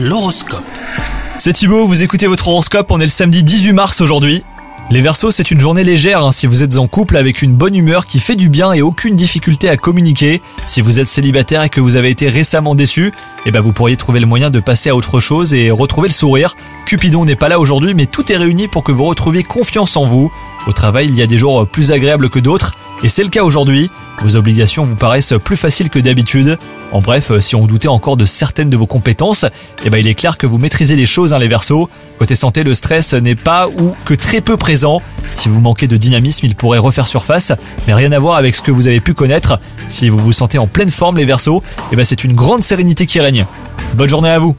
L'horoscope. C'est Thibaut, vous écoutez votre horoscope, on est le samedi 18 mars aujourd'hui. Les Verseaux, c'est une journée légère hein, si vous êtes en couple avec une bonne humeur qui fait du bien et aucune difficulté à communiquer. Si vous êtes célibataire et que vous avez été récemment déçu, eh ben vous pourriez trouver le moyen de passer à autre chose et retrouver le sourire. Cupidon n'est pas là aujourd'hui, mais tout est réuni pour que vous retrouviez confiance en vous. Au travail, il y a des jours plus agréables que d'autres, et c'est le cas aujourd'hui. Vos obligations vous paraissent plus faciles que d'habitude. En bref, si on doutait encore de certaines de vos compétences, eh ben il est clair que vous maîtrisez les choses, hein, les Verseaux. Côté santé, le stress n'est pas ou que très peu présent. Si vous manquez de dynamisme, il pourrait refaire surface, mais rien à voir avec ce que vous avez pu connaître. Si vous vous sentez en pleine forme, les Verseaux, eh ben c'est une grande sérénité qui règne. Bonne journée à vous